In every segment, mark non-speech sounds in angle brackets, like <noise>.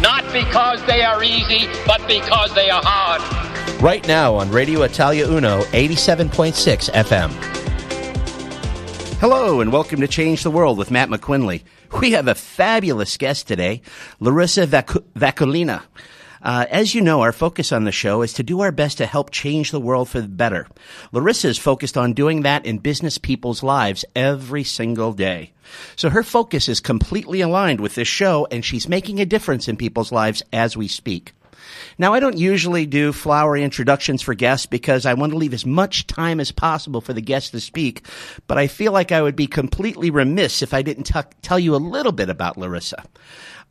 Not because they are easy, but because they are hard. Right now on Radio Italia Uno, 87.6 FM. Hello, and welcome to Change the World with Matt McQuinley. We have a fabulous guest today, Larissa Vac- Vaculina. Uh, as you know, our focus on the show is to do our best to help change the world for the better. Larissa is focused on doing that in business people's lives every single day. So her focus is completely aligned with this show, and she's making a difference in people's lives as we speak. Now, I don't usually do flowery introductions for guests because I want to leave as much time as possible for the guests to speak, but I feel like I would be completely remiss if I didn't t- tell you a little bit about Larissa.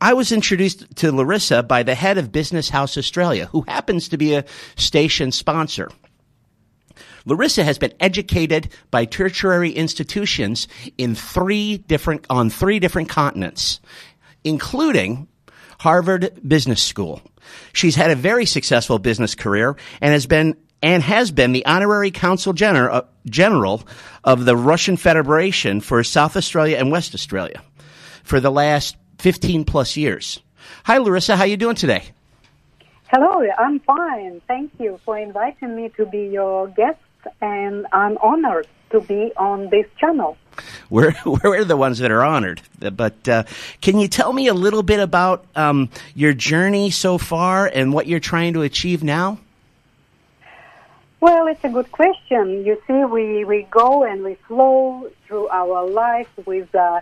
I was introduced to Larissa by the head of Business House Australia, who happens to be a station sponsor. Larissa has been educated by tertiary institutions in three different, on three different continents, including Harvard Business School. She's had a very successful business career and has been and has been the honorary consul uh, general of the Russian Federation for South Australia and West Australia for the last 15 plus years. Hi, Larissa. How are you doing today? Hello, I'm fine. Thank you for inviting me to be your guest, and I'm honored to be on this channel. We're <laughs> we're the ones that are honored. But uh, can you tell me a little bit about um, your journey so far and what you're trying to achieve now? Well, it's a good question. You see, we, we go and we flow through our life with uh,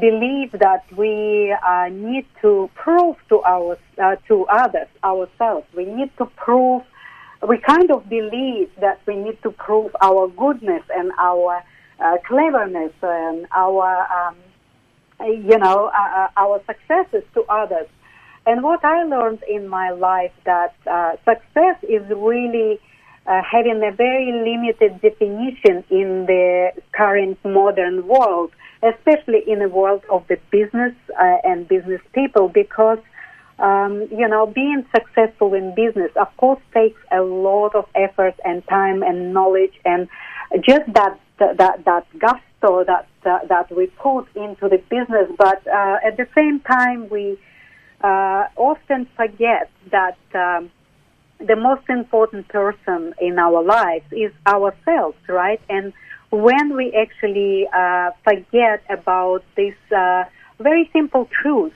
believe that we uh, need to prove to our uh, to others ourselves. We need to prove. We kind of believe that we need to prove our goodness and our uh, cleverness and our um, you know uh, uh, our successes to others. And what I learned in my life that uh, success is really having a very limited definition in the current modern world especially in the world of the business uh, and business people, because um, you know being successful in business, of course, takes a lot of effort and time and knowledge, and just that that that gusto that uh, that we put into the business. But uh, at the same time, we uh, often forget that. Um, the most important person in our lives is ourselves, right? And when we actually uh, forget about this uh, very simple truth,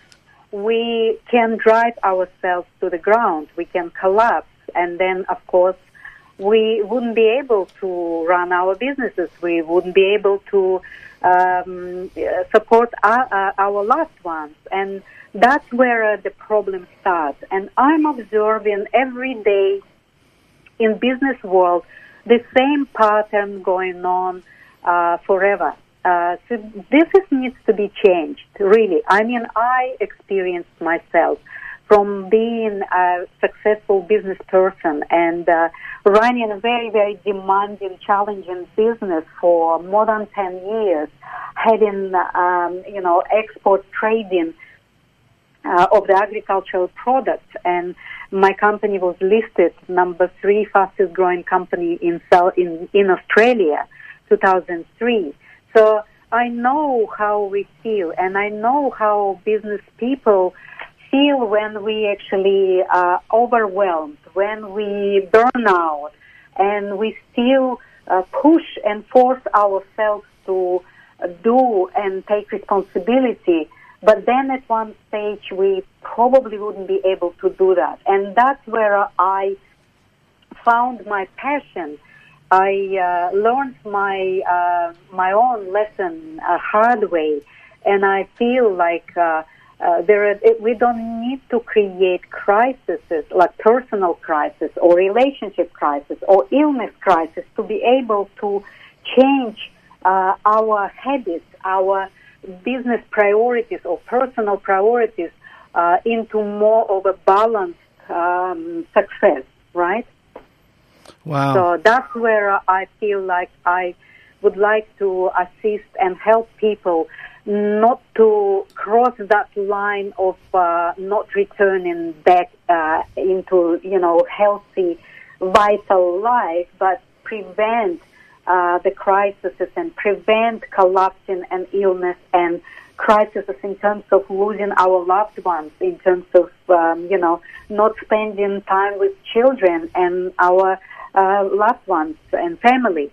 we can drive ourselves to the ground. We can collapse, and then, of course, we wouldn't be able to run our businesses. We wouldn't be able to um, support our, uh, our, loved ones, and that's where uh, the problem starts. And I'm observing every day in business world the same pattern going on uh, forever. Uh, so this is, needs to be changed, really. I mean, I experienced myself from being a successful business person and uh, running a very, very demanding, challenging business for more than 10 years, having, um, you know, export trading uh, of the agricultural products. And my company was listed number three fastest growing company in in, in Australia, 2003. So I know how we feel and I know how business people feel when we actually are overwhelmed, when we burn out, and we still uh, push and force ourselves to do and take responsibility but then at one stage, we probably wouldn't be able to do that. And that's where I found my passion. I uh, learned my uh, my own lesson a hard way, and I feel like uh, uh, there are, we don't need to create crises like personal crisis or relationship crisis or illness crisis to be able to change uh, our habits, our business priorities or personal priorities uh, into more of a balanced um, success, right? Wow. So that's where I feel like I would like to assist and help people not to cross that line of uh, not returning back uh, into you know healthy, vital life, but prevent uh, the crises and prevent collapsing and illness and crises in terms of losing our loved ones, in terms of um, you know not spending time with children and our uh, loved ones and family.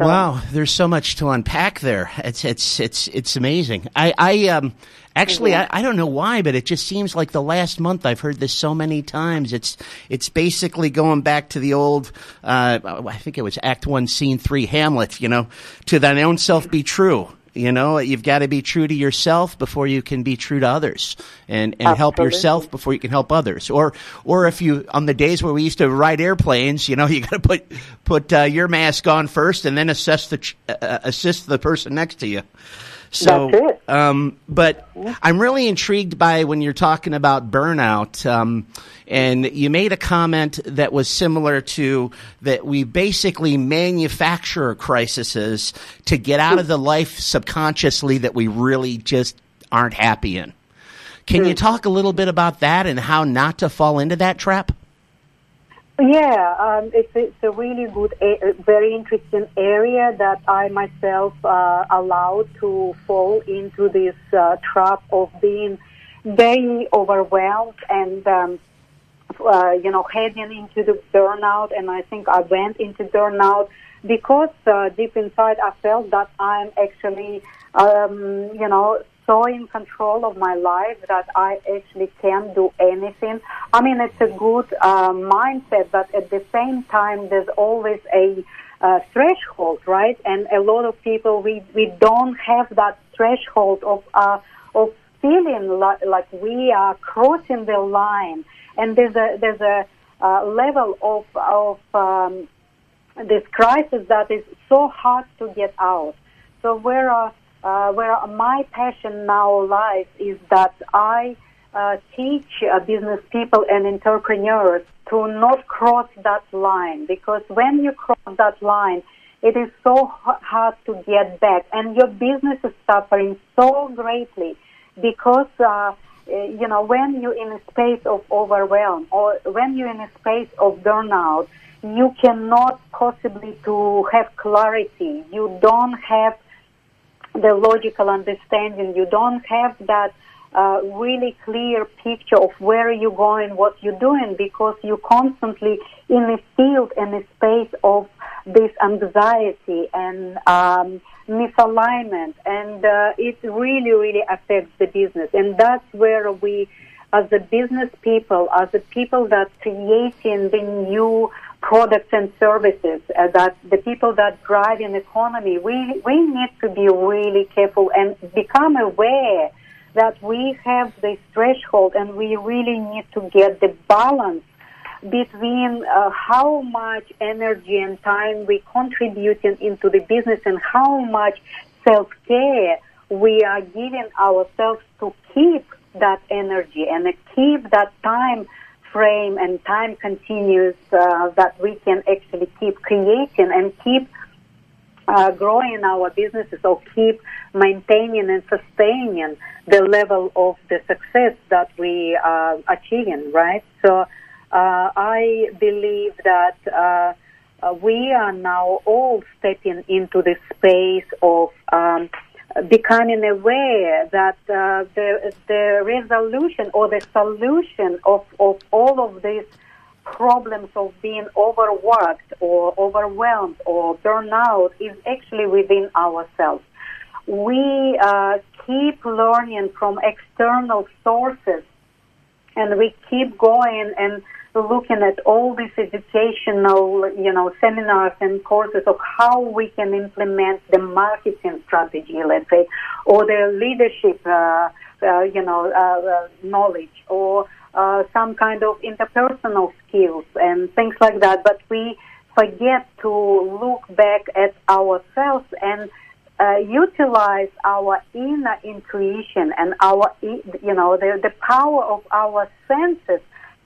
Wow, there's so much to unpack there. It's it's it's it's amazing. I I um actually I, I don't know why, but it just seems like the last month I've heard this so many times. It's it's basically going back to the old uh, I think it was Act One, Scene Three, Hamlet. You know, to thine own self be true. You know, you've got to be true to yourself before you can be true to others, and and help yourself before you can help others. Or or if you on the days where we used to ride airplanes, you know, <laughs> you got to put put uh, your mask on first, and then assess the uh, assist the person next to you. So. Um, but I'm really intrigued by when you're talking about burnout. Um, and you made a comment that was similar to that we basically manufacture crises to get out of the life subconsciously that we really just aren't happy in. Can you talk a little bit about that and how not to fall into that trap? Yeah, um, it's, it's a really good, a, very interesting area that I myself uh, allowed to fall into this uh, trap of being very overwhelmed and, um, uh, you know, heading into the burnout. And I think I went into burnout because uh, deep inside I felt that I'm actually, um, you know, so in control of my life that I actually can't do anything. I mean, it's a good uh, mindset, but at the same time, there's always a uh, threshold, right? And a lot of people, we, we don't have that threshold of, uh, of feeling like, like we are crossing the line. And there's a, there's a uh, level of, of um, this crisis that is so hard to get out. So where uh, where my passion now lies is that I uh, teach uh, business people and entrepreneurs to not cross that line because when you cross that line, it is so hard to get back, and your business is suffering so greatly because uh, you know when you're in a space of overwhelm or when you're in a space of burnout, you cannot possibly to have clarity. You don't have the logical understanding. You don't have that uh, really clear picture of where you're going, what you're doing, because you're constantly in a field and a space of this anxiety and um, misalignment, and uh, it really, really affects the business. And that's where we, as the business people, as the people that creating the new products and services uh, that the people that drive an economy, we, we need to be really careful and become aware that we have this threshold and we really need to get the balance between uh, how much energy and time we contributing into the business and how much self-care we are giving ourselves to keep that energy and keep that time frame and time continues uh, that we can actually keep creating and keep uh, growing our businesses or keep maintaining and sustaining the level of the success that we are achieving, right? So uh, I believe that uh, uh, we are now all stepping into the space of um, becoming aware that uh, the the resolution or the solution of, of all of these problems of being overworked or overwhelmed or burnout is actually within ourselves. We uh, keep learning from external sources and we keep going and looking at all these educational, you know, seminars and courses of how we can implement the marketing strategy, let's say, or the leadership, uh, uh, you know, uh, uh knowledge, or uh, some kind of interpersonal skills and things like that. But we forget to look back at ourselves and uh, utilize our inner intuition and our, you know, the, the power of our senses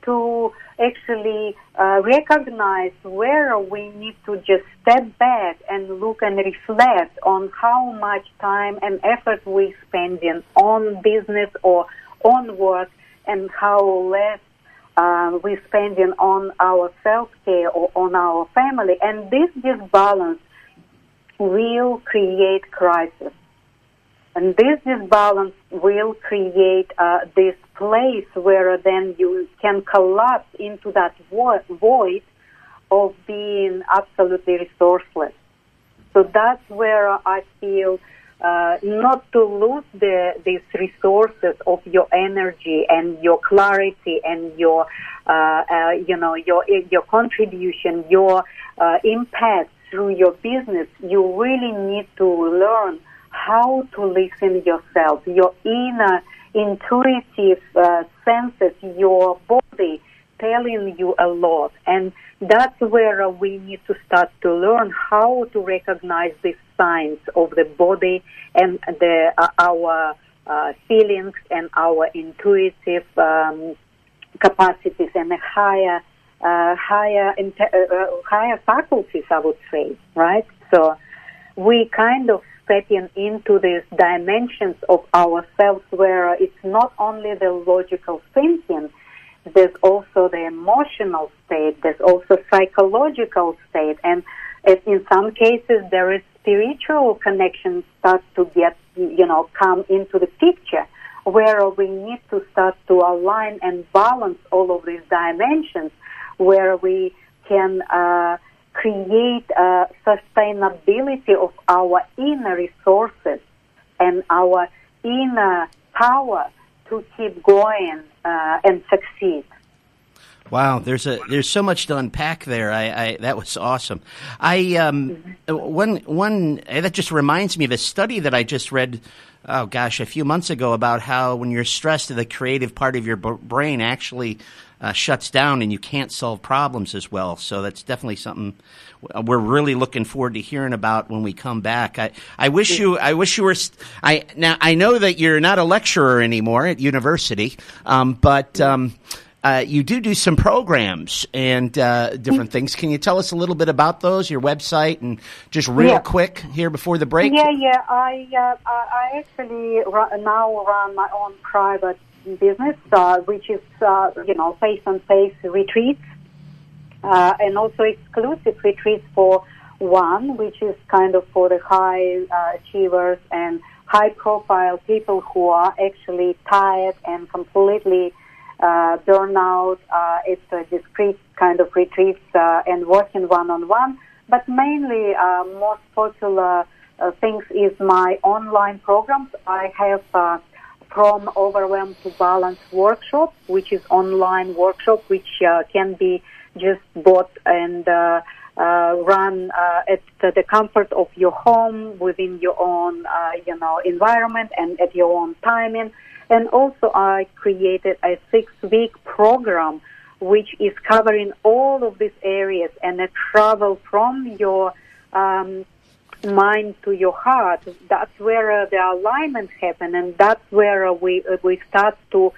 to actually uh, recognize where we need to just step back and look and reflect on how much time and effort we're spending on business or on work and how less uh, we spending on our self-care or on our family. And this disbalance will create crisis. And this disbalance will create uh, this place where then you can collapse into that void of being absolutely resourceless. So that's where I feel uh, not to lose the, these resources of your energy and your clarity and your, uh, uh, you know, your your contribution, your uh, impact through your business. You really need to learn how to listen yourself, your inner intuitive uh, senses, your body telling you a lot. And that's where we need to start to learn how to recognize these signs of the body and the, uh, our uh, feelings and our intuitive um, capacities and higher, uh, higher, uh, uh, higher faculties, I would say, right? So we kind of stepping into these dimensions of ourselves where it's not only the logical thinking, there's also the emotional state, there's also psychological state, and in some cases there is spiritual connection start to get, you know, come into the picture where we need to start to align and balance all of these dimensions where we can uh, create a sustainability of our inner resources and our inner power to keep going uh, and succeed. Wow, there's a there's so much to unpack there. I, I that was awesome. I um, one one that just reminds me of a study that I just read. Oh gosh, a few months ago about how when you're stressed, the creative part of your brain actually uh, shuts down and you can't solve problems as well. So that's definitely something we're really looking forward to hearing about when we come back. I, I wish you I wish you were I now I know that you're not a lecturer anymore at university, um, but. Um, uh, you do do some programs and uh, different things. Can you tell us a little bit about those, your website, and just real yeah. quick here before the break? Yeah, yeah. I uh, I actually run, now run my own private business, uh, which is, uh, you know, face-on-face retreats, uh, and also exclusive retreats for one, which is kind of for the high uh, achievers and high-profile people who are actually tired and completely uh, burnout. Uh, it's a discrete kind of retreats uh, and working one-on-one, but mainly uh, most popular uh, things is my online programs. I have uh, from Overwhelm to Balance workshop, which is online workshop, which uh, can be just bought and uh, uh, run uh, at the comfort of your home within your own, uh, you know, environment and at your own timing. And also, I created a six-week program which is covering all of these areas and a travel from your um, mind to your heart. That's where uh, the alignment happen, and that's where uh, we uh, we start to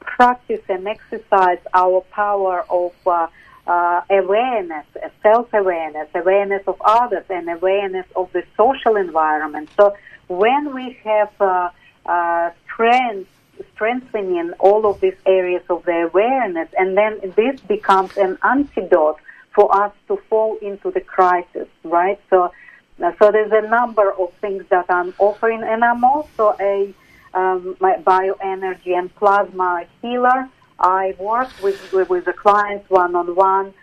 practice and exercise our power of uh, uh, awareness, self-awareness, awareness of others, and awareness of the social environment. So when we have uh, uh, strength, strengthening all of these areas of the awareness, and then this becomes an antidote for us to fall into the crisis, right? So so there's a number of things that I'm offering, and I'm also a um, my bioenergy and plasma healer. I work with with, the clients one on one,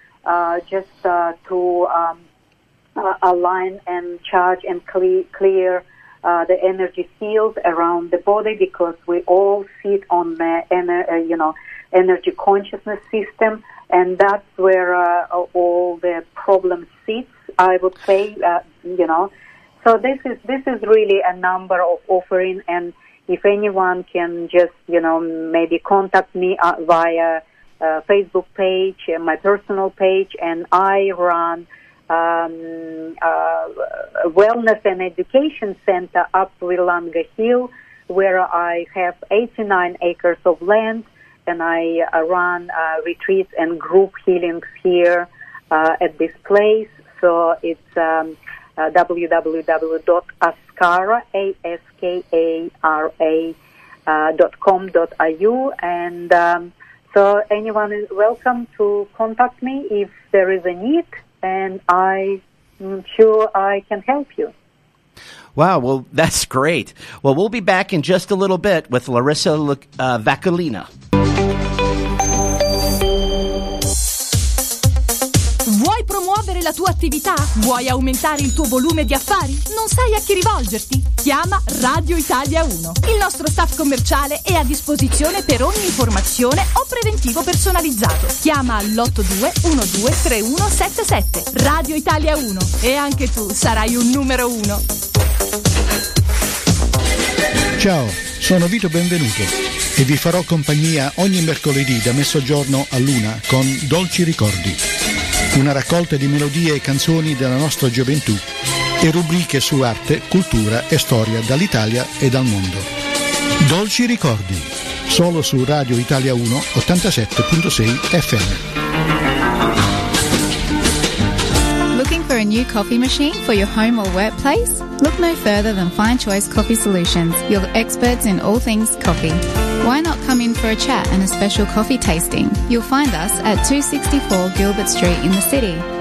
just uh, to um, uh, align and charge and clear uh, the energy field around the body because we all sit on the ener- uh, you know energy consciousness system, and that's where uh, all the problems sit I would say, you know. So this is this is really a number of offering, and if anyone can just you know maybe contact me via uh, Facebook page, my personal page, and I run um, uh, wellness and education center up Willunga Hill, where I have 89 acres of land, and I uh, run uh, retreats and group healings here uh, at this place. So it's um, uh, www.askara, A-S-K-A-R-A, uh, and um, so anyone is welcome to contact me if there is a need, and I'm sure I can help you. Wow, well, <laughs> that's great. Well, we'll be back in just a little bit with Larissa uh, Vaculina. Vuoi promuovere la tua attività? Vuoi aumentare il tuo volume di affari? Non sai a chi rivolgerti? Chiama Radio Italia 1. Il nostro staff commerciale è a disposizione per ogni informazione o preventivo personalizzato. Chiama all'82 123177. Radio Italia 1 e anche tu sarai un numero 1. Ciao, sono Vito Benvenuto e vi farò compagnia ogni mercoledì da mezzogiorno a luna con Dolci Ricordi, una raccolta di melodie e canzoni della nostra gioventù e rubriche su arte, cultura e storia dall'Italia e dal mondo. Dolci Ricordi, solo su Radio Italia 1 87.6 FM. Looking for a new coffee machine for your home or workplace? Look no further than Fine Choice Coffee Solutions, your experts in all things coffee. Why not come in for a chat and a special coffee tasting? You'll find us at 264 Gilbert Street in the city.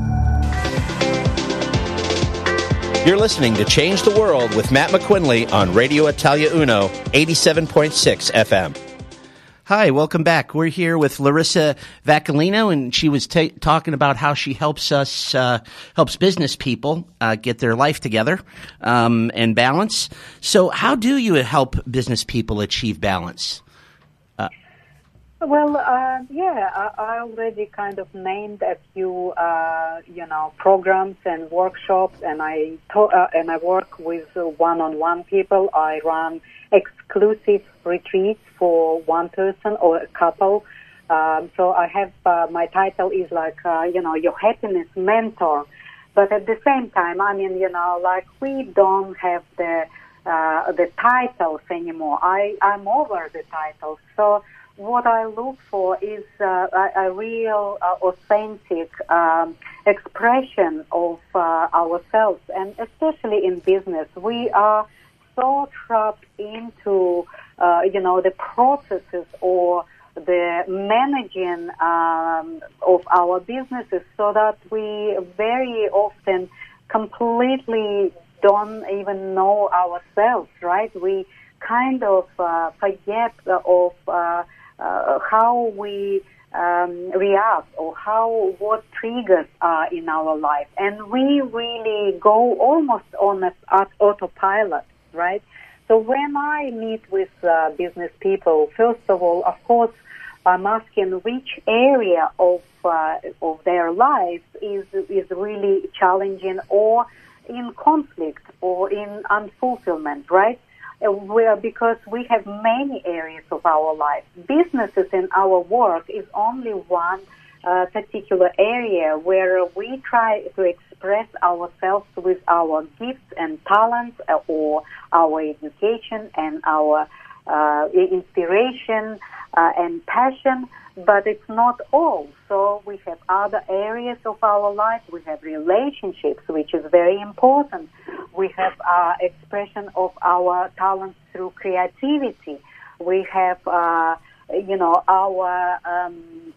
You're listening to Change the World with Matt McQuinley on Radio Italia Uno, 87.6 FM. Hi, welcome back. We're here with Larissa Vaculino, and she was ta- talking about how she helps us, uh, helps business people uh, get their life together um, and balance. So, how do you help business people achieve balance? Well, uh, yeah, I, I, already kind of named a few, uh, you know, programs and workshops, and I to- uh, and I work with one-on-one people. I run exclusive retreats for one person or a couple. Um, so I have uh, my title is like, uh, you know, your happiness mentor. But at the same time, I mean, you know, like we don't have the uh, the titles anymore. I I'm over the titles, so what I look for is uh, a, a, real, uh, authentic um, expression of uh, ourselves, and especially in business, we are so trapped into, uh, you know, the processes or the managing um, of our businesses, so that we very often completely don't even know ourselves. Right? We kind of uh, forget of uh, how we um, react or how what triggers are in our life, and we really go almost on a, at autopilot, right? So when I meet with uh, business people, first of all, of course, I'm asking which area of uh, of their lives is is really challenging or in conflict or in unfulfillment, right? Where because we have many areas of our life. Businesses and our work is only one uh, particular area where we try to express ourselves with our gifts and talents uh, or our education and our uh, inspiration uh, and passion but it's not all. So we have other areas of our life. We have relationships, which is very important. We have uh, expression of our talents through creativity. We have, uh, you know, our um,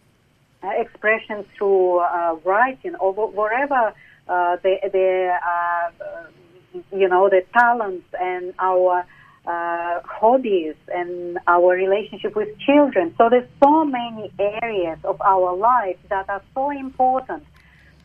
expression through uh, writing or wherever uh, the, the uh, you know, the talents and our uh, hobbies and our relationship with children. So there's so many areas of our life that are so important.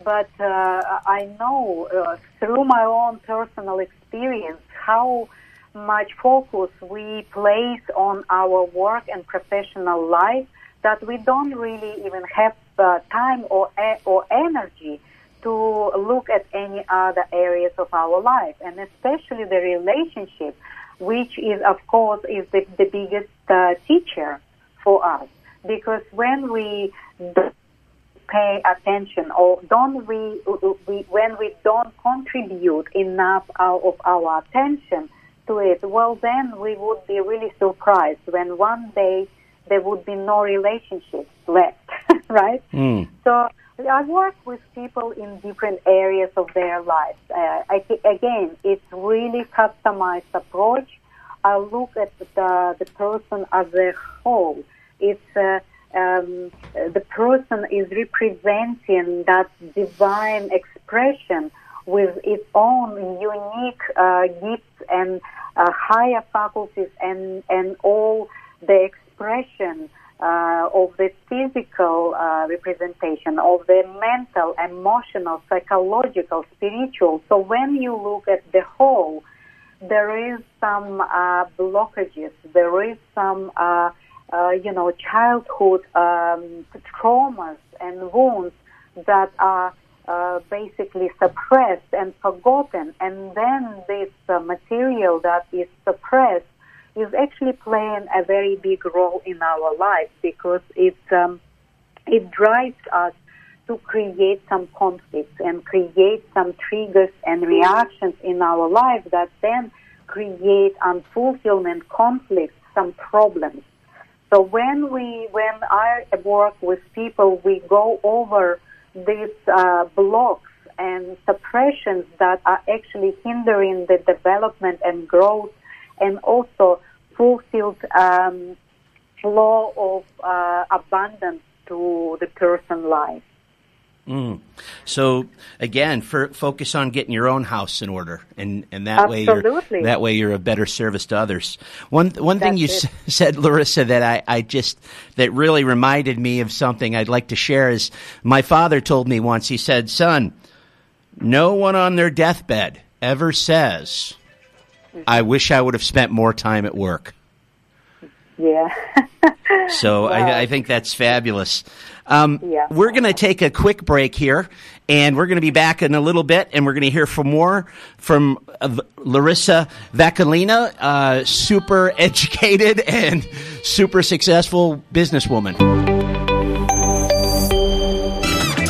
but uh, I know uh, through my own personal experience how much focus we place on our work and professional life that we don't really even have uh, time or or energy to look at any other areas of our life, and especially the relationship, which is of course is the, the biggest uh, teacher for us. Because when we pay attention or don't we, we when we don't contribute enough of our attention to it, well then we would be really surprised when one day there would be no relationships left, <laughs> right? Mm. So I work with people in different areas of their lives. Uh, I, again, it's really customized approach. I look at the, the person as a whole. It's uh, um, the person is representing that divine expression with its own unique uh, gifts and uh, higher faculties and, and all the expression uh, of the physical uh, representation, of the mental, emotional, psychological, spiritual. So when you look at the whole, there is some uh, blockages, there is some, uh, uh, you know, childhood um, traumas and wounds that are uh, basically suppressed and forgotten, and then this material that is suppressed is actually playing a very big role in our lives because it um, it drives us to create some conflicts and create some triggers and reactions in our life that then create unfulfillment, conflicts, some problems. So when we, when I work with people, we go over these uh, blocks and suppressions that are actually hindering the development and growth and also fulfilled um, flow of uh, abundance to the person life. Mm. So again, for, focus on getting your own house in order, and, and that Absolutely. way you're that way you're a better service to others. One one thing you s- <laughs> said, Larissa, that I, I just that really reminded me of something I'd like to share is my father told me once. He said, "Son, no one on their deathbed ever says." I wish I would have spent more time at work. Yeah. so. I, I, think that's fabulous. Um, yeah. We're going to take a quick break here, and we're going to be back in a little bit, and we're going to hear from more from uh, Larissa Vaculina, uh, super <laughs> educated and super successful businesswoman.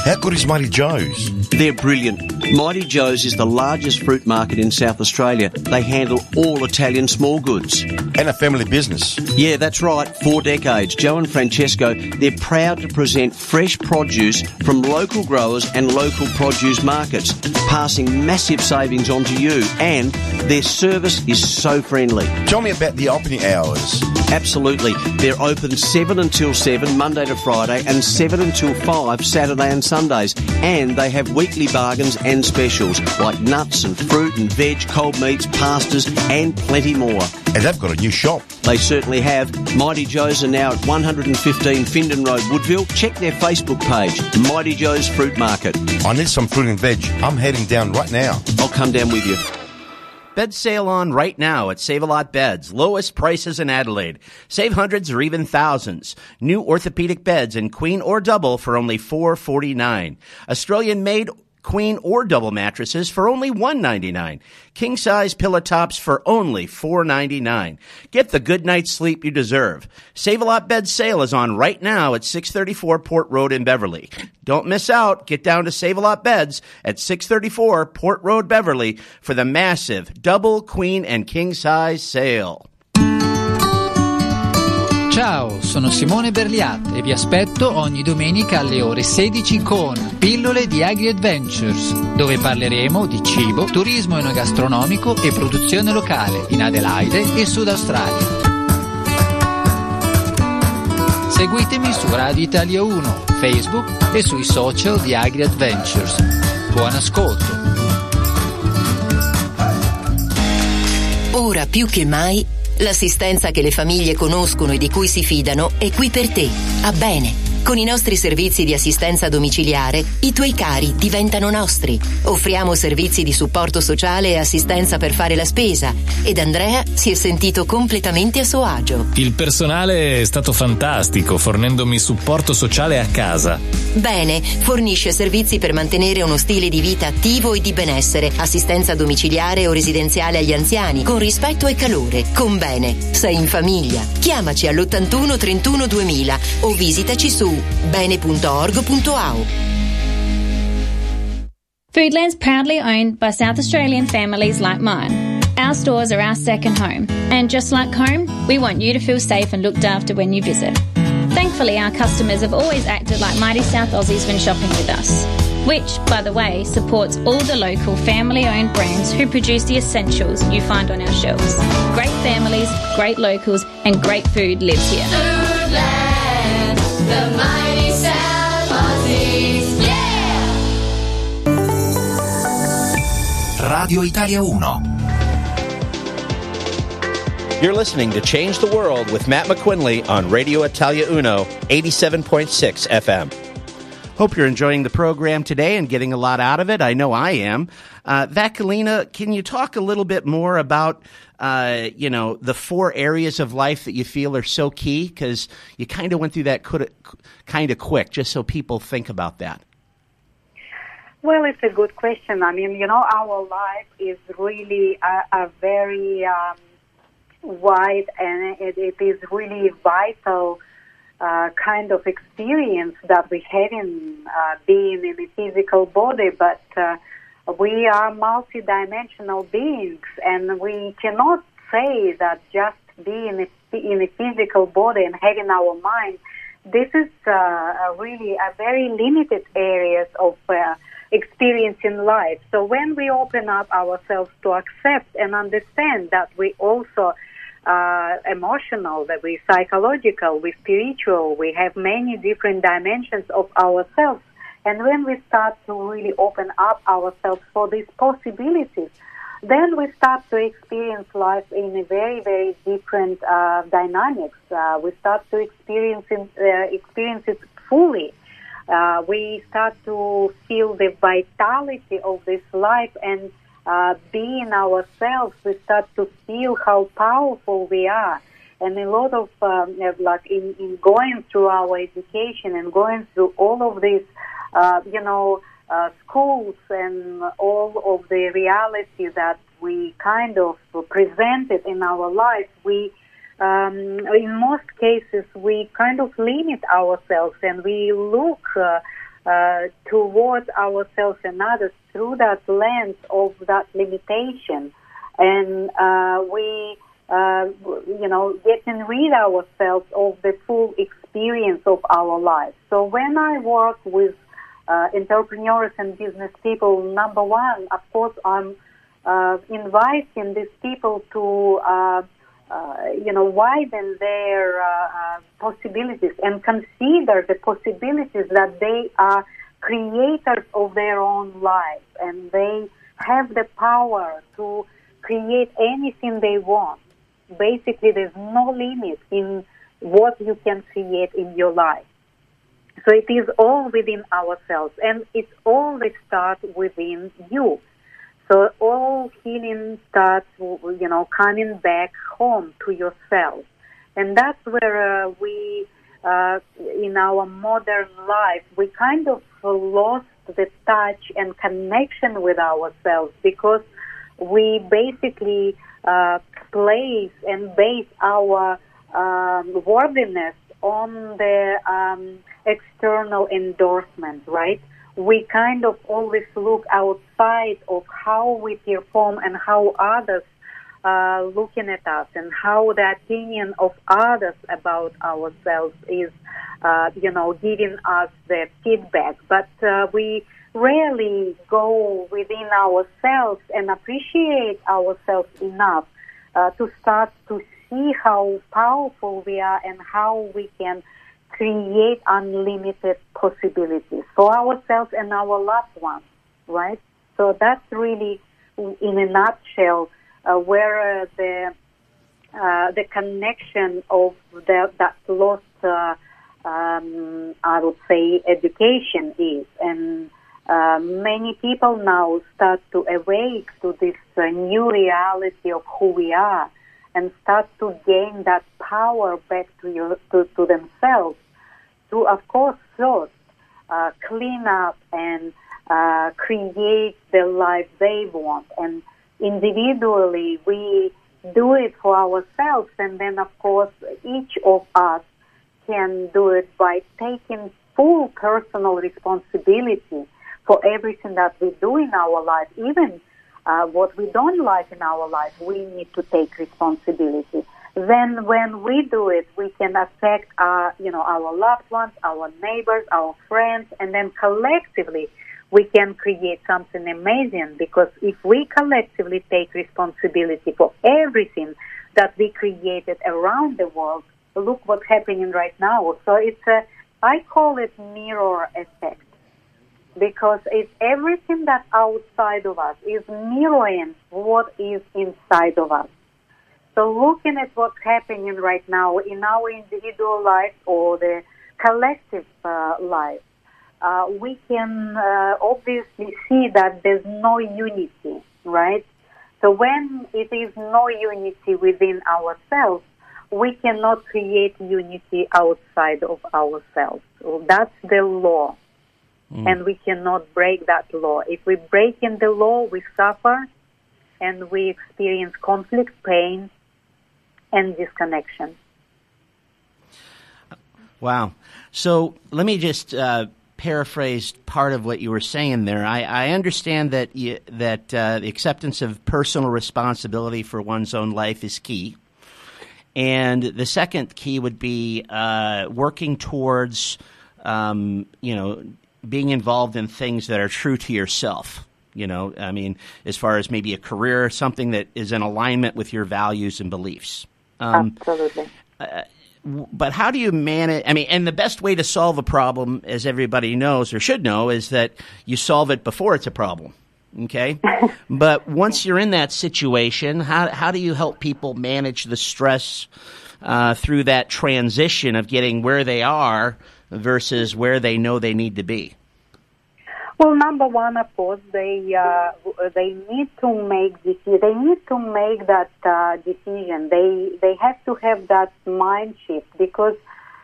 How good is Mighty Joe's? They're brilliant. Mighty Joe's is the largest fruit market in South Australia. They handle all Italian small goods. And a family business. Yeah, that's right. Four decades. Joe and Francesco, they're proud to present fresh produce from local growers and local produce markets, passing massive savings on to you. And their service is so friendly. Tell me about the opening hours. Absolutely. They're open 7 until 7, Monday to Friday, and 7 until 5, Saturday and Sundays. And they have weekly bargains and specials like nuts and fruit and veg, cold meats, pastas, and plenty more. And they've got a new shop. They certainly have. Mighty Joe's are now at 115 Findon Road, Woodville. Check their Facebook page, Mighty Joe's Fruit Market. I need some fruit and veg. I'm heading down right now. I'll come down with you. Bed sale on right now at Save a Lot Beds. Lowest prices in Adelaide. Save hundreds or even thousands. New orthopedic beds in queen or double for only four forty nine. Australian made queen or double mattresses for only $1.99. King size pillow tops for only $4.99. Get the good night's sleep you deserve. Save a Lot Bed sale is on right now at 634 Port Road in Beverley. Don't miss out. Get down to Save a Lot Beds at 634 Port Road, Beverley for the massive double, queen, and king size sale. Ciao, sono Simone Berliat e vi aspetto ogni domenica alle ore 16 con Pillole di Agri Adventures, dove parleremo di cibo, turismo enogastronomico e produzione locale in Adelaide e Sud Australia. Seguitemi su Radio Italia 1, Facebook e sui social di Agri Adventures. Buon ascolto! Ora più che mai L'assistenza che le famiglie conoscono e di cui si fidano è qui per te, a bene Con i nostri servizi di assistenza domiciliare, i tuoi cari diventano nostri. Offriamo servizi di supporto sociale e assistenza per fare la spesa ed Andrea si è sentito completamente a suo agio. Il personale è stato fantastico, fornendomi supporto sociale a casa. Bene, fornisce servizi per mantenere uno stile di vita attivo e di benessere, assistenza domiciliare o residenziale agli anziani, con rispetto e calore, con bene. Sei in famiglia. Chiamaci all'81 31 2000 o visitaci su bene.org.au. Foodland's proudly owned by South Australian families like mine. Our stores are our second home, and just like home, we want you to feel safe and looked after when you visit. Thankfully, our customers have always acted like mighty South Aussies when shopping with us, which, by the way, supports all the local family owned brands who produce the essentials you find on our shelves. Great families, great locals, and great food lives here. Foodland, Radio Italia 1. You're listening to Change the World with Matt McQuinley on Radio Italia Uno, 87.6 FM. Hope you're enjoying the program today and getting a lot out of it. I know I am. Uh, Vakalina, can you talk a little bit more about, uh, you know, the four areas of life that you feel are so key? Because you kind of went through that kind of quick, just so people think about that. Well, it's a good question. I mean, you know, our life is really a, a very um, wide and it, it is really vital uh, kind of experience that we have in uh, being in a physical body, but uh, we are multidimensional beings, and we cannot say that just being in a physical body and having our mind. This is uh, really a very limited areas of uh, experience in life. So when we open up ourselves to accept and understand that we also uh, emotional, that we psychological, we spiritual, we have many different dimensions of ourselves. And when we start to really open up ourselves for these possibilities, then we start to experience life in a very, very different uh, dynamics. Uh, we start to experience it, uh, experience it fully. Uh, we start to feel the vitality of this life and uh, being ourselves, we start to feel how powerful we are. And a lot of, um, like, in, in going through our education and going through all of these, uh, you know, uh, schools and all of the reality that we kind of presented in our life, we, um, in most cases, we kind of limit ourselves and we look uh, uh, towards ourselves and others through that lens of that limitation. And uh, we, uh, you know, getting rid ourselves of the full experience of our life. So when I work with uh, entrepreneurs and business people, number one, of course, I'm uh, inviting these people to uh, you know, widen their uh, uh, possibilities and consider the possibilities that they are creators of their own life and they have the power to create anything they want. Basically, there's no limit in what you can create in your life. So it is all within ourselves and it always starts within you. So all healing starts, you know, coming back home to yourself. And that's where uh, we, uh, in our modern life, we kind of lost the touch and connection with ourselves because we basically uh, place and base our um, worthiness on the um, external endorsement, right? We kind of always look outside of how we perform and how others are looking at us and how the opinion of others about ourselves is, uh, you know, giving us the feedback. But uh, we rarely go within ourselves and appreciate ourselves enough uh, to start to see how powerful we are and how we can create unlimited possibilities for ourselves and our loved ones, right? So that's really, in a nutshell, uh, where uh, the uh, the connection of the, that lost uh, um, I would say, education is. And uh, many people now start to awake to this uh, new reality of who we are and start to gain that power back to, your, to, to themselves to, of course, first uh, clean up and uh, create the life they want. And individually, we do it for ourselves, and then, of course, each of us can do it by taking full personal responsibility for everything that we do in our life, even uh, what we don't like in our life, we need to take responsibility. Then, when we do it, we can affect our, you know, our loved ones, our neighbors, our friends, and then collectively, we can create something amazing. Because if we collectively take responsibility for everything that we created around the world, look what's happening right now. So it's a, I call it mirror effect because it's everything that's outside of us is mirroring what is inside of us. So looking at what's happening right now in our individual life or the collective uh, life, uh, we can uh, obviously see that there's no unity, right? So when it is no unity within ourselves, we cannot create unity outside of ourselves. So that's the law. And we cannot break that law. If we break in the law, we suffer and we experience conflict, pain, and disconnection. Wow. So let me just uh, paraphrase part of what you were saying there. I, I understand that you, that uh, the acceptance of personal responsibility for one's own life is key, and the second key would be uh, working towards, um, you know, being involved in things that are true to yourself. You know, I mean, as far as maybe a career, something that is in alignment with your values and beliefs. Um, Absolutely. uh, but how do you manage? I mean, and the best way to solve a problem, as everybody knows or should know, is that you solve it before it's a problem. Okay, <laughs> but once you're in that situation, how how do you help people manage the stress uh, through that transition of getting where they are versus where they know they need to be? Well, number one, of course, they uh, they need to make deci- They need to make that uh, decision. They they have to have that mind shift because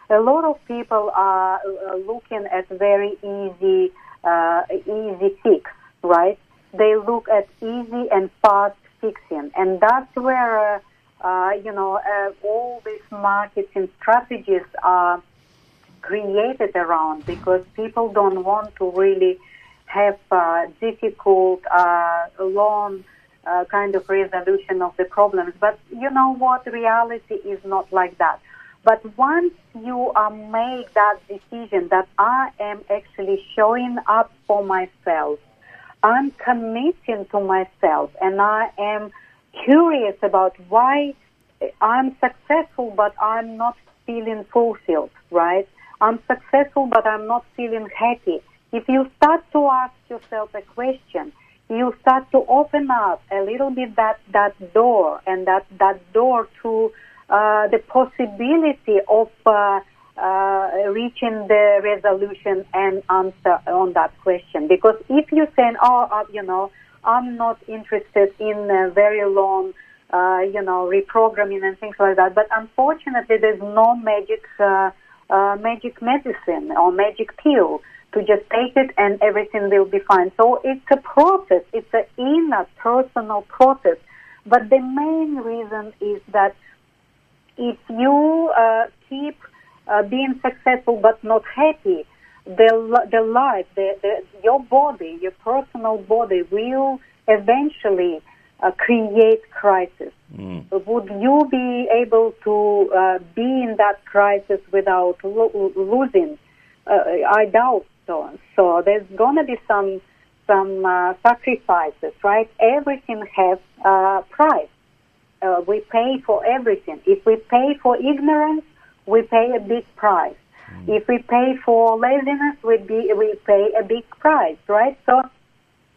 a lot of people are looking at very easy uh, easy fix, right? They look at easy and fast fixing, and that's where uh, you know uh, all these marketing strategies are created around because people don't want to really have uh, difficult, uh, long uh, kind of resolution of the problems. But you know what? Reality is not like that. But once you uh, make that decision that I am actually showing up for myself, I'm committing to myself, and I am curious about why I'm successful, but I'm not feeling fulfilled, right? I'm successful, but I'm not feeling happy. If you start to ask yourself a question, you start to open up a little bit that, that door and that, that door to uh, the possibility of uh, uh, reaching the resolution and answer on that question. Because if you say, oh, uh, you know, I'm not interested in very long, uh, you know, reprogramming and things like that. But unfortunately, there's no magic, uh, magic medicine or magic pill to just take it and everything will be fine. So it's a process. It's an inner personal process. But the main reason is that if you uh, keep uh, being successful but not happy, the the life, the, the your body, your personal body will eventually uh, create crisis. Would you be able to uh, be in that crisis without lo- losing? Uh, I doubt so. So there's going to be some some uh, sacrifices, right? Everything has a price. Uh, we pay for everything. If we pay for ignorance, we pay a big price. If we pay for laziness, we be we pay a big price, right? So,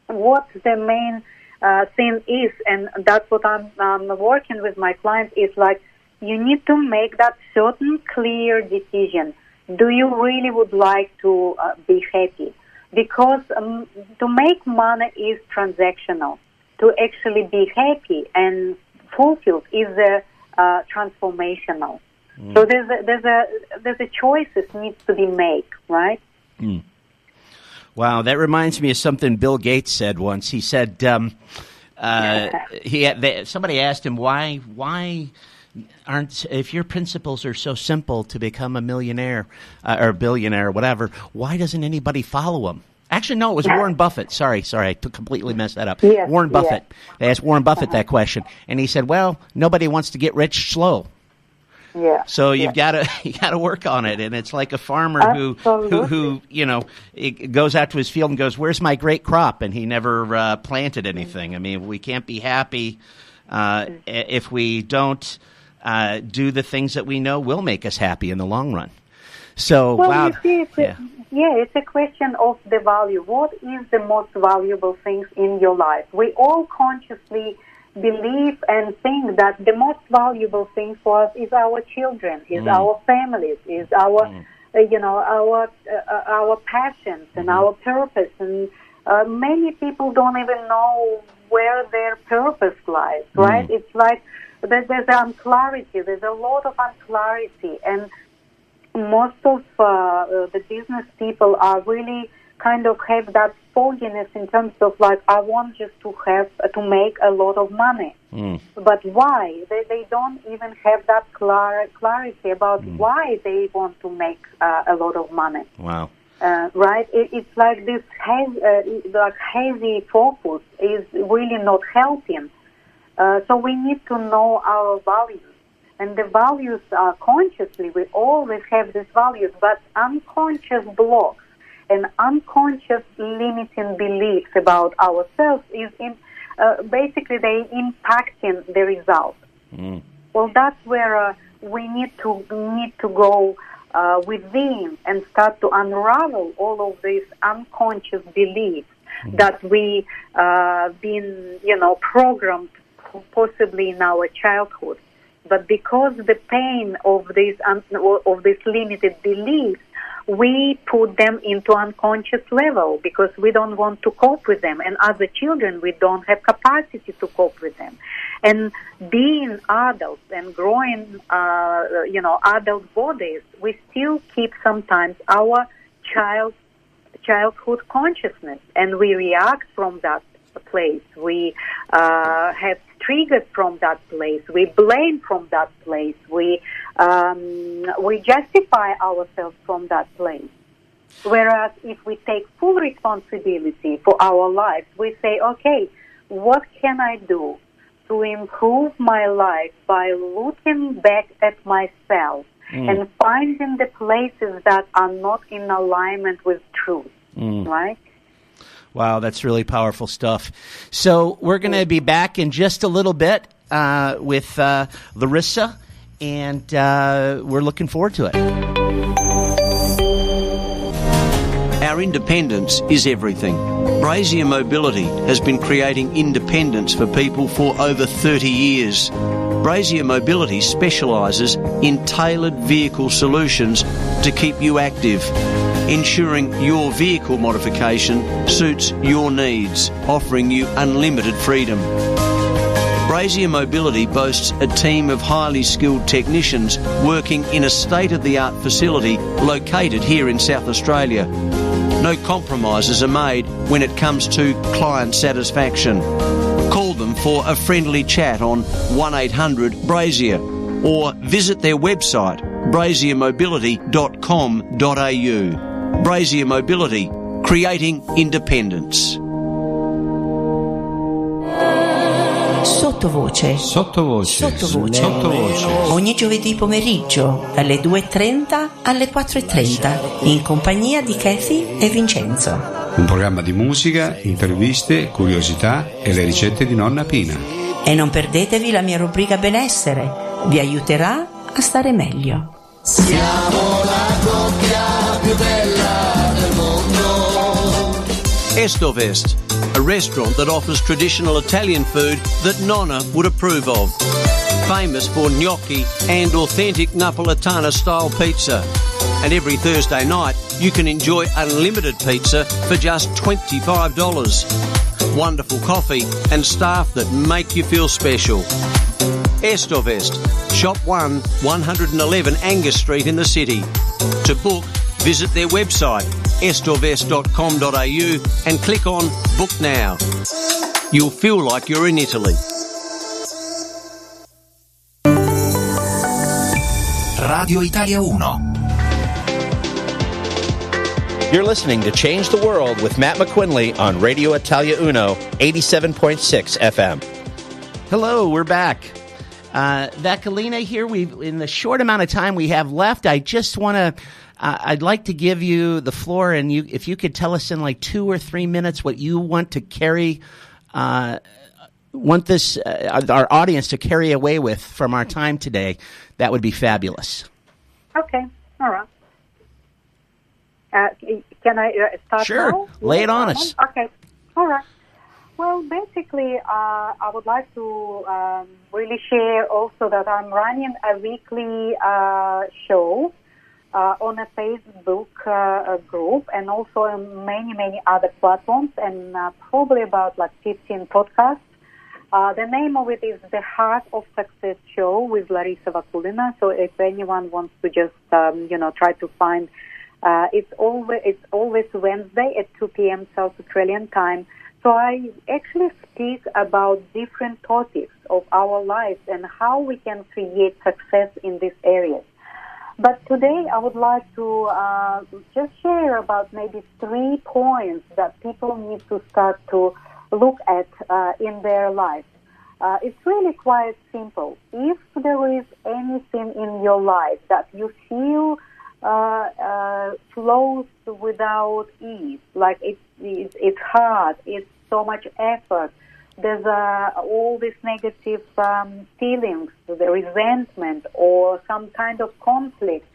what's the main uh, thing is, and that's what I'm um, working with my clients is like, you need to make that certain clear decision. do you really would like to uh, be happy? Because um, to make money is transactional. To actually be happy and fulfilled is uh, uh, transformational. So there's a, there's a there's a choices needs to be made, right? Mm. Wow, that reminds me of something Bill Gates said once. He said um, uh, he had, they, somebody asked him why why aren't if your principles are so simple to become a millionaire uh, or a billionaire or whatever, why doesn't anybody follow them? Actually, no, it was Warren Buffett. Sorry, sorry, I completely messed that up. Yes, Warren yes. Buffett. They asked Warren Buffett that question, and he said, "Well, nobody wants to get rich slow." Yeah. So you've got to <laughs> you got to work on it, and it's like a farmer who, who who you know it goes out to his field and goes, "Where's my great crop?" and he never uh, planted anything. I mean, we can't be happy uh, i- if we don't uh, do the things that we know will make us happy in the long run. So Well, wow, you see, it's yeah. a, yeah, it's a question of the value. What is the most valuable things in your life? We all consciously believe and think that the most valuable thing for us is our children, is Mm. our families, is our, uh, you know, our uh, our passions and our purpose. And uh, many people don't even know where their purpose lies. Right? Mm. It's like there- there's unclarity. There's a lot of unclarity, and most of uh, uh, the business people are really kind of have that fogginess in terms of like I want just to have to make a lot of money, Mm. but why? They they don't even have that clar- clarity about why they want to make uh, a lot of money. Wow. Uh, right? It, it's like this hazy, uh, like hazy focus is really not helping. Uh, so we need to know our values. And the values are consciously, we always have these values, but unconscious blocks and unconscious limiting beliefs about ourselves is in, uh, basically they impacting the result. Mm. Well, that's where uh, we need to need to go uh, within and start to unravel all of these unconscious beliefs that we uh, been, you know, programmed possibly in our childhood. But because the pain of these un- of these limited beliefs, we put them into unconscious level because we don't want to cope with them. And as a children, we don't have capacity to cope with them. And being adults and growing, uh, you know, adult bodies, we still keep sometimes our child childhood consciousness, and we react from that place. We uh, have triggered from that place. We blame from that place. We um, we justify ourselves from that place. Whereas if we take full responsibility for our lives, we say, okay, what can I do to improve my life by looking back at myself Mm. and finding the places that are not in alignment with truth, Mm. right? Wow, that's really powerful stuff. So we're going to be back in just a little bit uh, with uh, Larissa, and uh, we're looking forward to it. Our independence is everything. Brazier Mobility has been creating independence for people for over 30 years. Brazier Mobility specialises in tailored vehicle solutions to keep you active, ensuring your vehicle modification suits your needs, offering you unlimited freedom. Brazier Mobility boasts a team of highly skilled technicians working in a state of the art facility located here in South Australia. No compromises are made when it comes to client satisfaction. Call them for a friendly chat on 1800 Brazier or visit their website braziermobility.com.au. Brazier Mobility, creating independence. Sottovoce. Sottovoce. Sottovoce. Sottovoce. Ogni giovedì pomeriggio dalle 2.30 alle 4.30 in compagnia di Kathy e Vincenzo. Un programma di musica, interviste, curiosità e le ricette di nonna Pina. E non perdetevi la mia rubrica benessere, vi aiuterà a stare meglio. Siamo la coppia più bella. Estovest, a restaurant that offers traditional Italian food that Nonna would approve of. Famous for gnocchi and authentic Napolitana style pizza. And every Thursday night, you can enjoy unlimited pizza for just $25. Wonderful coffee and staff that make you feel special. Estovest, Shop 1, 111 Angus Street in the city. To book, visit their website estovest.com.au and click on Book Now. You'll feel like you're in Italy. Radio Italia 1. You're listening to Change the World with Matt McQuinley on Radio Italia Uno, 87.6 FM. Hello, we're back. Uh, Vakulina here. We in the short amount of time we have left, I just want to. Uh, I'd like to give you the floor, and you, if you could tell us in like two or three minutes what you want to carry, uh, want this uh, our audience to carry away with from our time today, that would be fabulous. Okay, all right. Uh, can I uh, start Sure. now? Lay it on us. Okay, all right. Well, basically, uh, I would like to um, really share also that I'm running a weekly uh, show uh, on a Facebook uh, group and also on many, many other platforms and uh, probably about like 15 podcasts. Uh, the name of it is The Heart of Success Show with Larissa Vakulina. So if anyone wants to just, um, you know, try to find, uh, it's always, it's always Wednesday at 2 p.m. South Australian time. So I actually speak about different topics of our lives and how we can create success in these areas. But today I would like to uh, just share about maybe three points that people need to start to look at uh, in their life. Uh, it's really quite simple. If there is anything in your life that you feel uh, uh, flows without ease, like it's, it's hard, it's so much effort, there's uh, all these negative um, feelings, the resentment or some kind of conflict,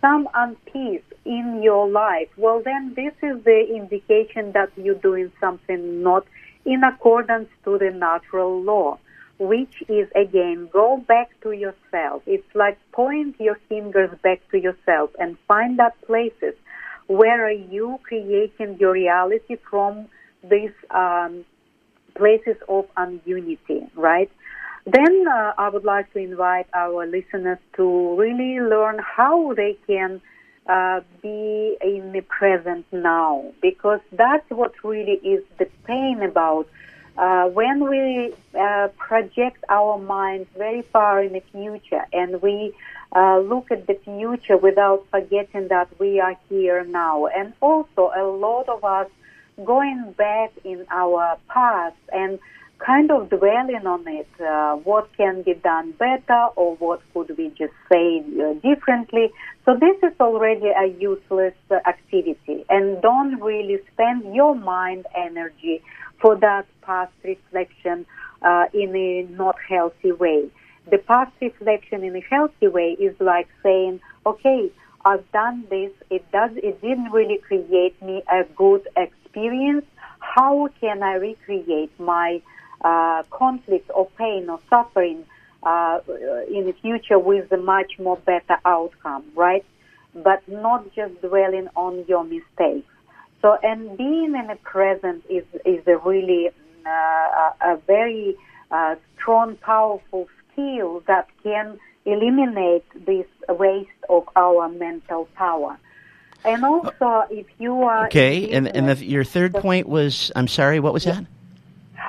some unpeace in your life, well, then this is the indication that you're doing something not in accordance to the natural law, which is again, go back to yourself. It's like point your fingers back to yourself and find out places where are you creating your reality from this um, places of ununity, right? Then uh, I would like to invite our listeners to really learn how they can uh, be in the present now, because that's what really is the pain about. Uh, when we uh, project our minds very far in the future and we uh, look at the future without forgetting that we are here now, and also a lot of us going back in our past and kind of dwelling on it, uh, what can be done better or what could we just say uh, differently. So this is already a useless uh, activity and don't really spend your mind energy for that past reflection uh, in a not healthy way. The past reflection in a healthy way is like saying, okay, I've done this. It does. It didn't really create me a good experience. How can I recreate my uh, conflict or pain or suffering uh, in the future with a much more better outcome, right? But not just dwelling on your mistakes. So, and being in the present is is a really uh, a, a very uh, strong, powerful skill that can eliminate this waste of our mental power. And also, if you are Okay, and and the, your third point was, I'm sorry, what was that?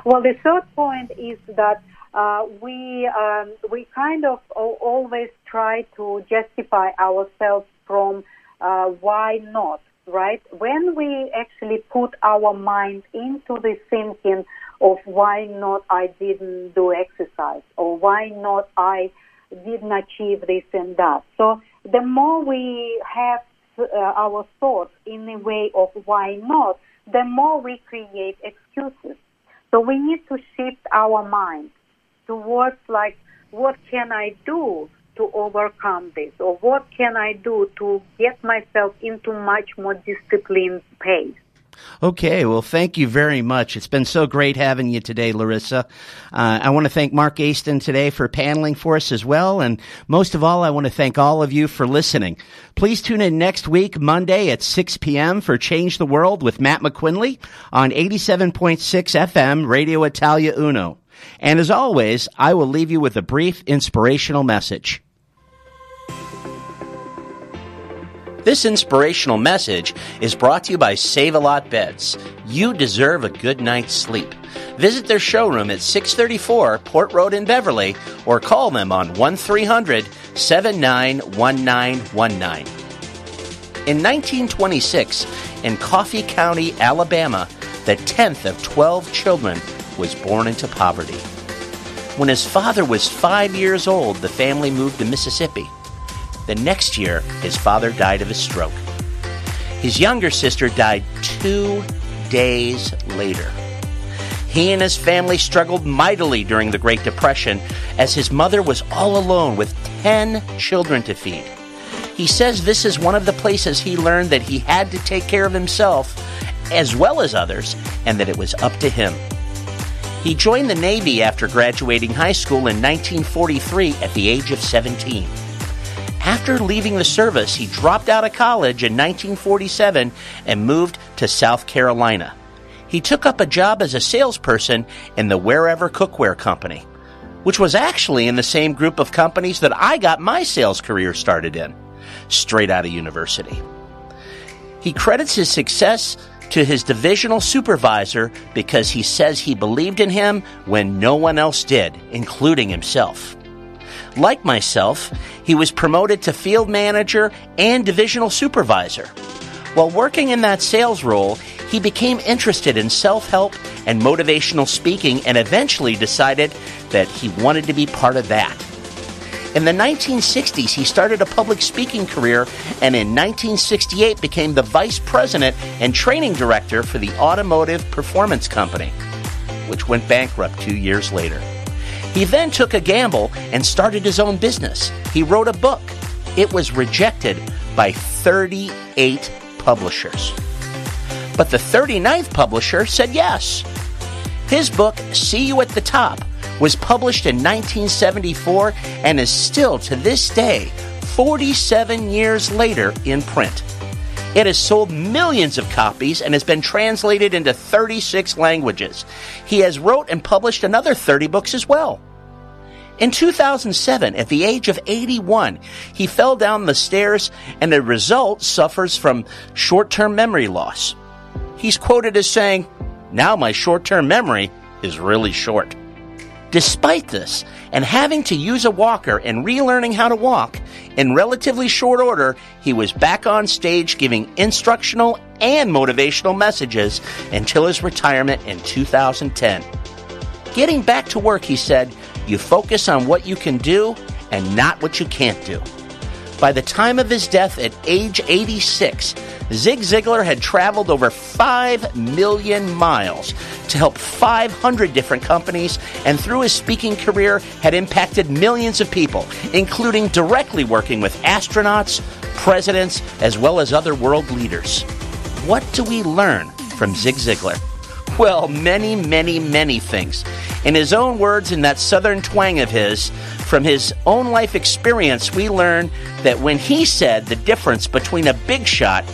Well, the third point is that uh, we um, we kind of always try to justify ourselves from uh, why not, right? When we actually put our mind into the thinking of why not I didn't do exercise or why not I didn't achieve this and that. So the more we have uh, our thoughts in the way of why not, the more we create excuses. So we need to shift our mind towards like, what can I do to overcome this? Or what can I do to get myself into much more disciplined pace? Okay, well, thank you very much. It's been so great having you today, Larissa. Uh, I want to thank Mark Aston today for paneling for us as well. And most of all, I want to thank all of you for listening. Please tune in next week, Monday at 6 p.m. for Change the World with Matt McQuinley on 87.6 FM, Radio Italia Uno. And as always, I will leave you with a brief inspirational message. This inspirational message is brought to you by Save a Lot Beds. You deserve a good night's sleep. Visit their showroom at 634 Port Road in Beverley or call them on 1300 791919. In 1926, in Coffee County, Alabama, the 10th of 12 children was born into poverty. When his father was five years old, the family moved to Mississippi. The next year, his father died of a stroke. His younger sister died two days later. He and his family struggled mightily during the Great Depression as his mother was all alone with 10 children to feed. He says this is one of the places he learned that he had to take care of himself as well as others and that it was up to him. He joined the Navy after graduating high school in 1943 at the age of 17. After leaving the service, he dropped out of college in 1947 and moved to South Carolina. He took up a job as a salesperson in the WearEver Cookware Company, which was actually in the same group of companies that I got my sales career started in, straight out of university. He credits his success to his divisional supervisor because he says he believed in him when no one else did, including himself. Like myself, he was promoted to field manager and divisional supervisor. While working in that sales role, he became interested in self help and motivational speaking and eventually decided that he wanted to be part of that. In the 1960s, he started a public speaking career and in 1968 became the vice president and training director for the Automotive Performance Company, which went bankrupt two years later. He then took a gamble and started his own business. He wrote a book. It was rejected by 38 publishers. But the 39th publisher said yes. His book, See You at the Top, was published in 1974 and is still to this day, 47 years later, in print. It has sold millions of copies and has been translated into 36 languages. He has wrote and published another 30 books as well. In 2007, at the age of 81, he fell down the stairs and as a result suffers from short-term memory loss. He's quoted as saying, now my short-term memory is really short. Despite this, and having to use a walker and relearning how to walk, in relatively short order, he was back on stage giving instructional and motivational messages until his retirement in 2010. Getting back to work, he said, you focus on what you can do and not what you can't do. By the time of his death at age 86, Zig Ziglar had traveled over 5 million miles to help 500 different companies, and through his speaking career, had impacted millions of people, including directly working with astronauts, presidents, as well as other world leaders. What do we learn from Zig Ziglar? Well, many, many, many things. In his own words, in that southern twang of his, from his own life experience, we learn that when he said the difference between a big shot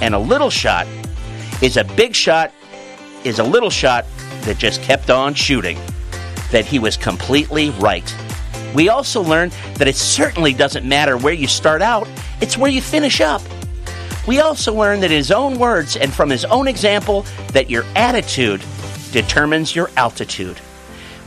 and a little shot is a big shot is a little shot that just kept on shooting, that he was completely right. We also learned that it certainly doesn't matter where you start out, it's where you finish up. We also learn that his own words and from his own example that your attitude determines your altitude.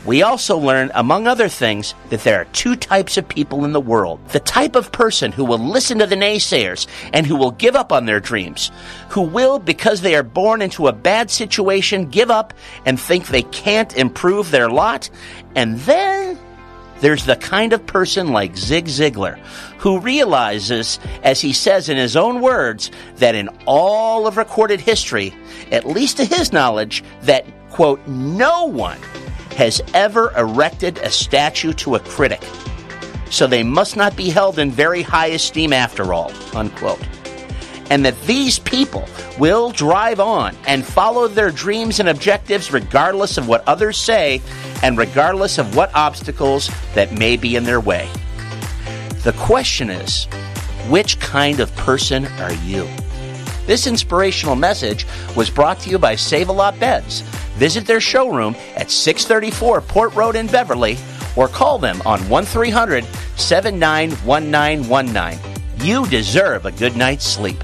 We also learn, among other things, that there are two types of people in the world. The type of person who will listen to the naysayers and who will give up on their dreams, who will, because they are born into a bad situation, give up and think they can't improve their lot. And then there's the kind of person like Zig Ziglar who realizes, as he says in his own words, that in all of recorded history, at least to his knowledge, that, quote, no one has ever erected a statue to a critic. So they must not be held in very high esteem after all, unquote. And that these people will drive on and follow their dreams and objectives regardless of what others say and regardless of what obstacles that may be in their way. The question is, which kind of person are you? This inspirational message was brought to you by Save a Lot Beds. Visit their showroom at 634 Port Road in Beverley or call them on 1300 791919. You deserve a good night's sleep.